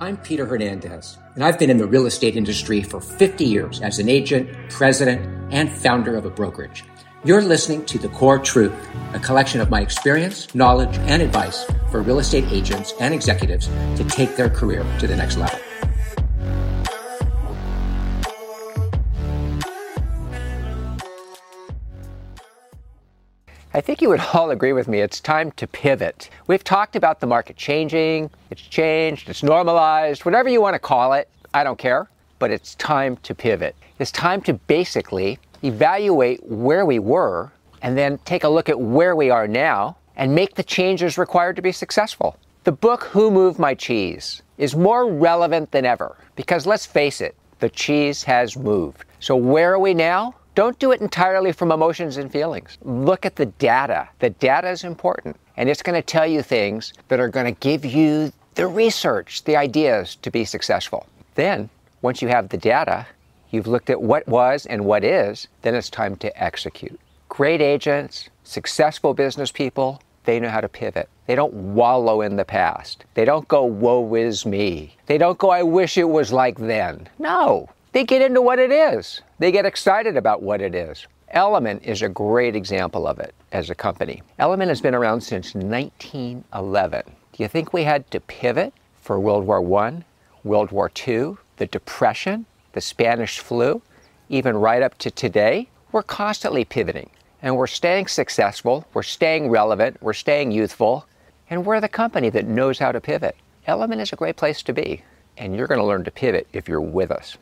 I'm Peter Hernandez, and I've been in the real estate industry for 50 years as an agent, president, and founder of a brokerage. You're listening to The Core Truth, a collection of my experience, knowledge, and advice for real estate agents and executives to take their career to the next level. I think you would all agree with me. It's time to pivot. We've talked about the market changing, it's changed, it's normalized, whatever you want to call it. I don't care, but it's time to pivot. It's time to basically evaluate where we were and then take a look at where we are now and make the changes required to be successful. The book Who Moved My Cheese is more relevant than ever because let's face it, the cheese has moved. So, where are we now? Don't do it entirely from emotions and feelings. Look at the data. The data is important, and it's going to tell you things that are going to give you the research, the ideas to be successful. Then, once you have the data, you've looked at what was and what is, then it's time to execute. Great agents, successful business people, they know how to pivot. They don't wallow in the past. They don't go, woe is me. They don't go, I wish it was like then. No, they get into what it is. They get excited about what it is. Elliman is a great example of it as a company. Elliman has been around since 1911. Do you think we had to pivot for World War I, World War II, the Depression, the Spanish flu, even right up to today? We're constantly pivoting and we're staying successful, we're staying relevant, we're staying youthful, and we're the company that knows how to pivot. Elliman is a great place to be, and you're going to learn to pivot if you're with us.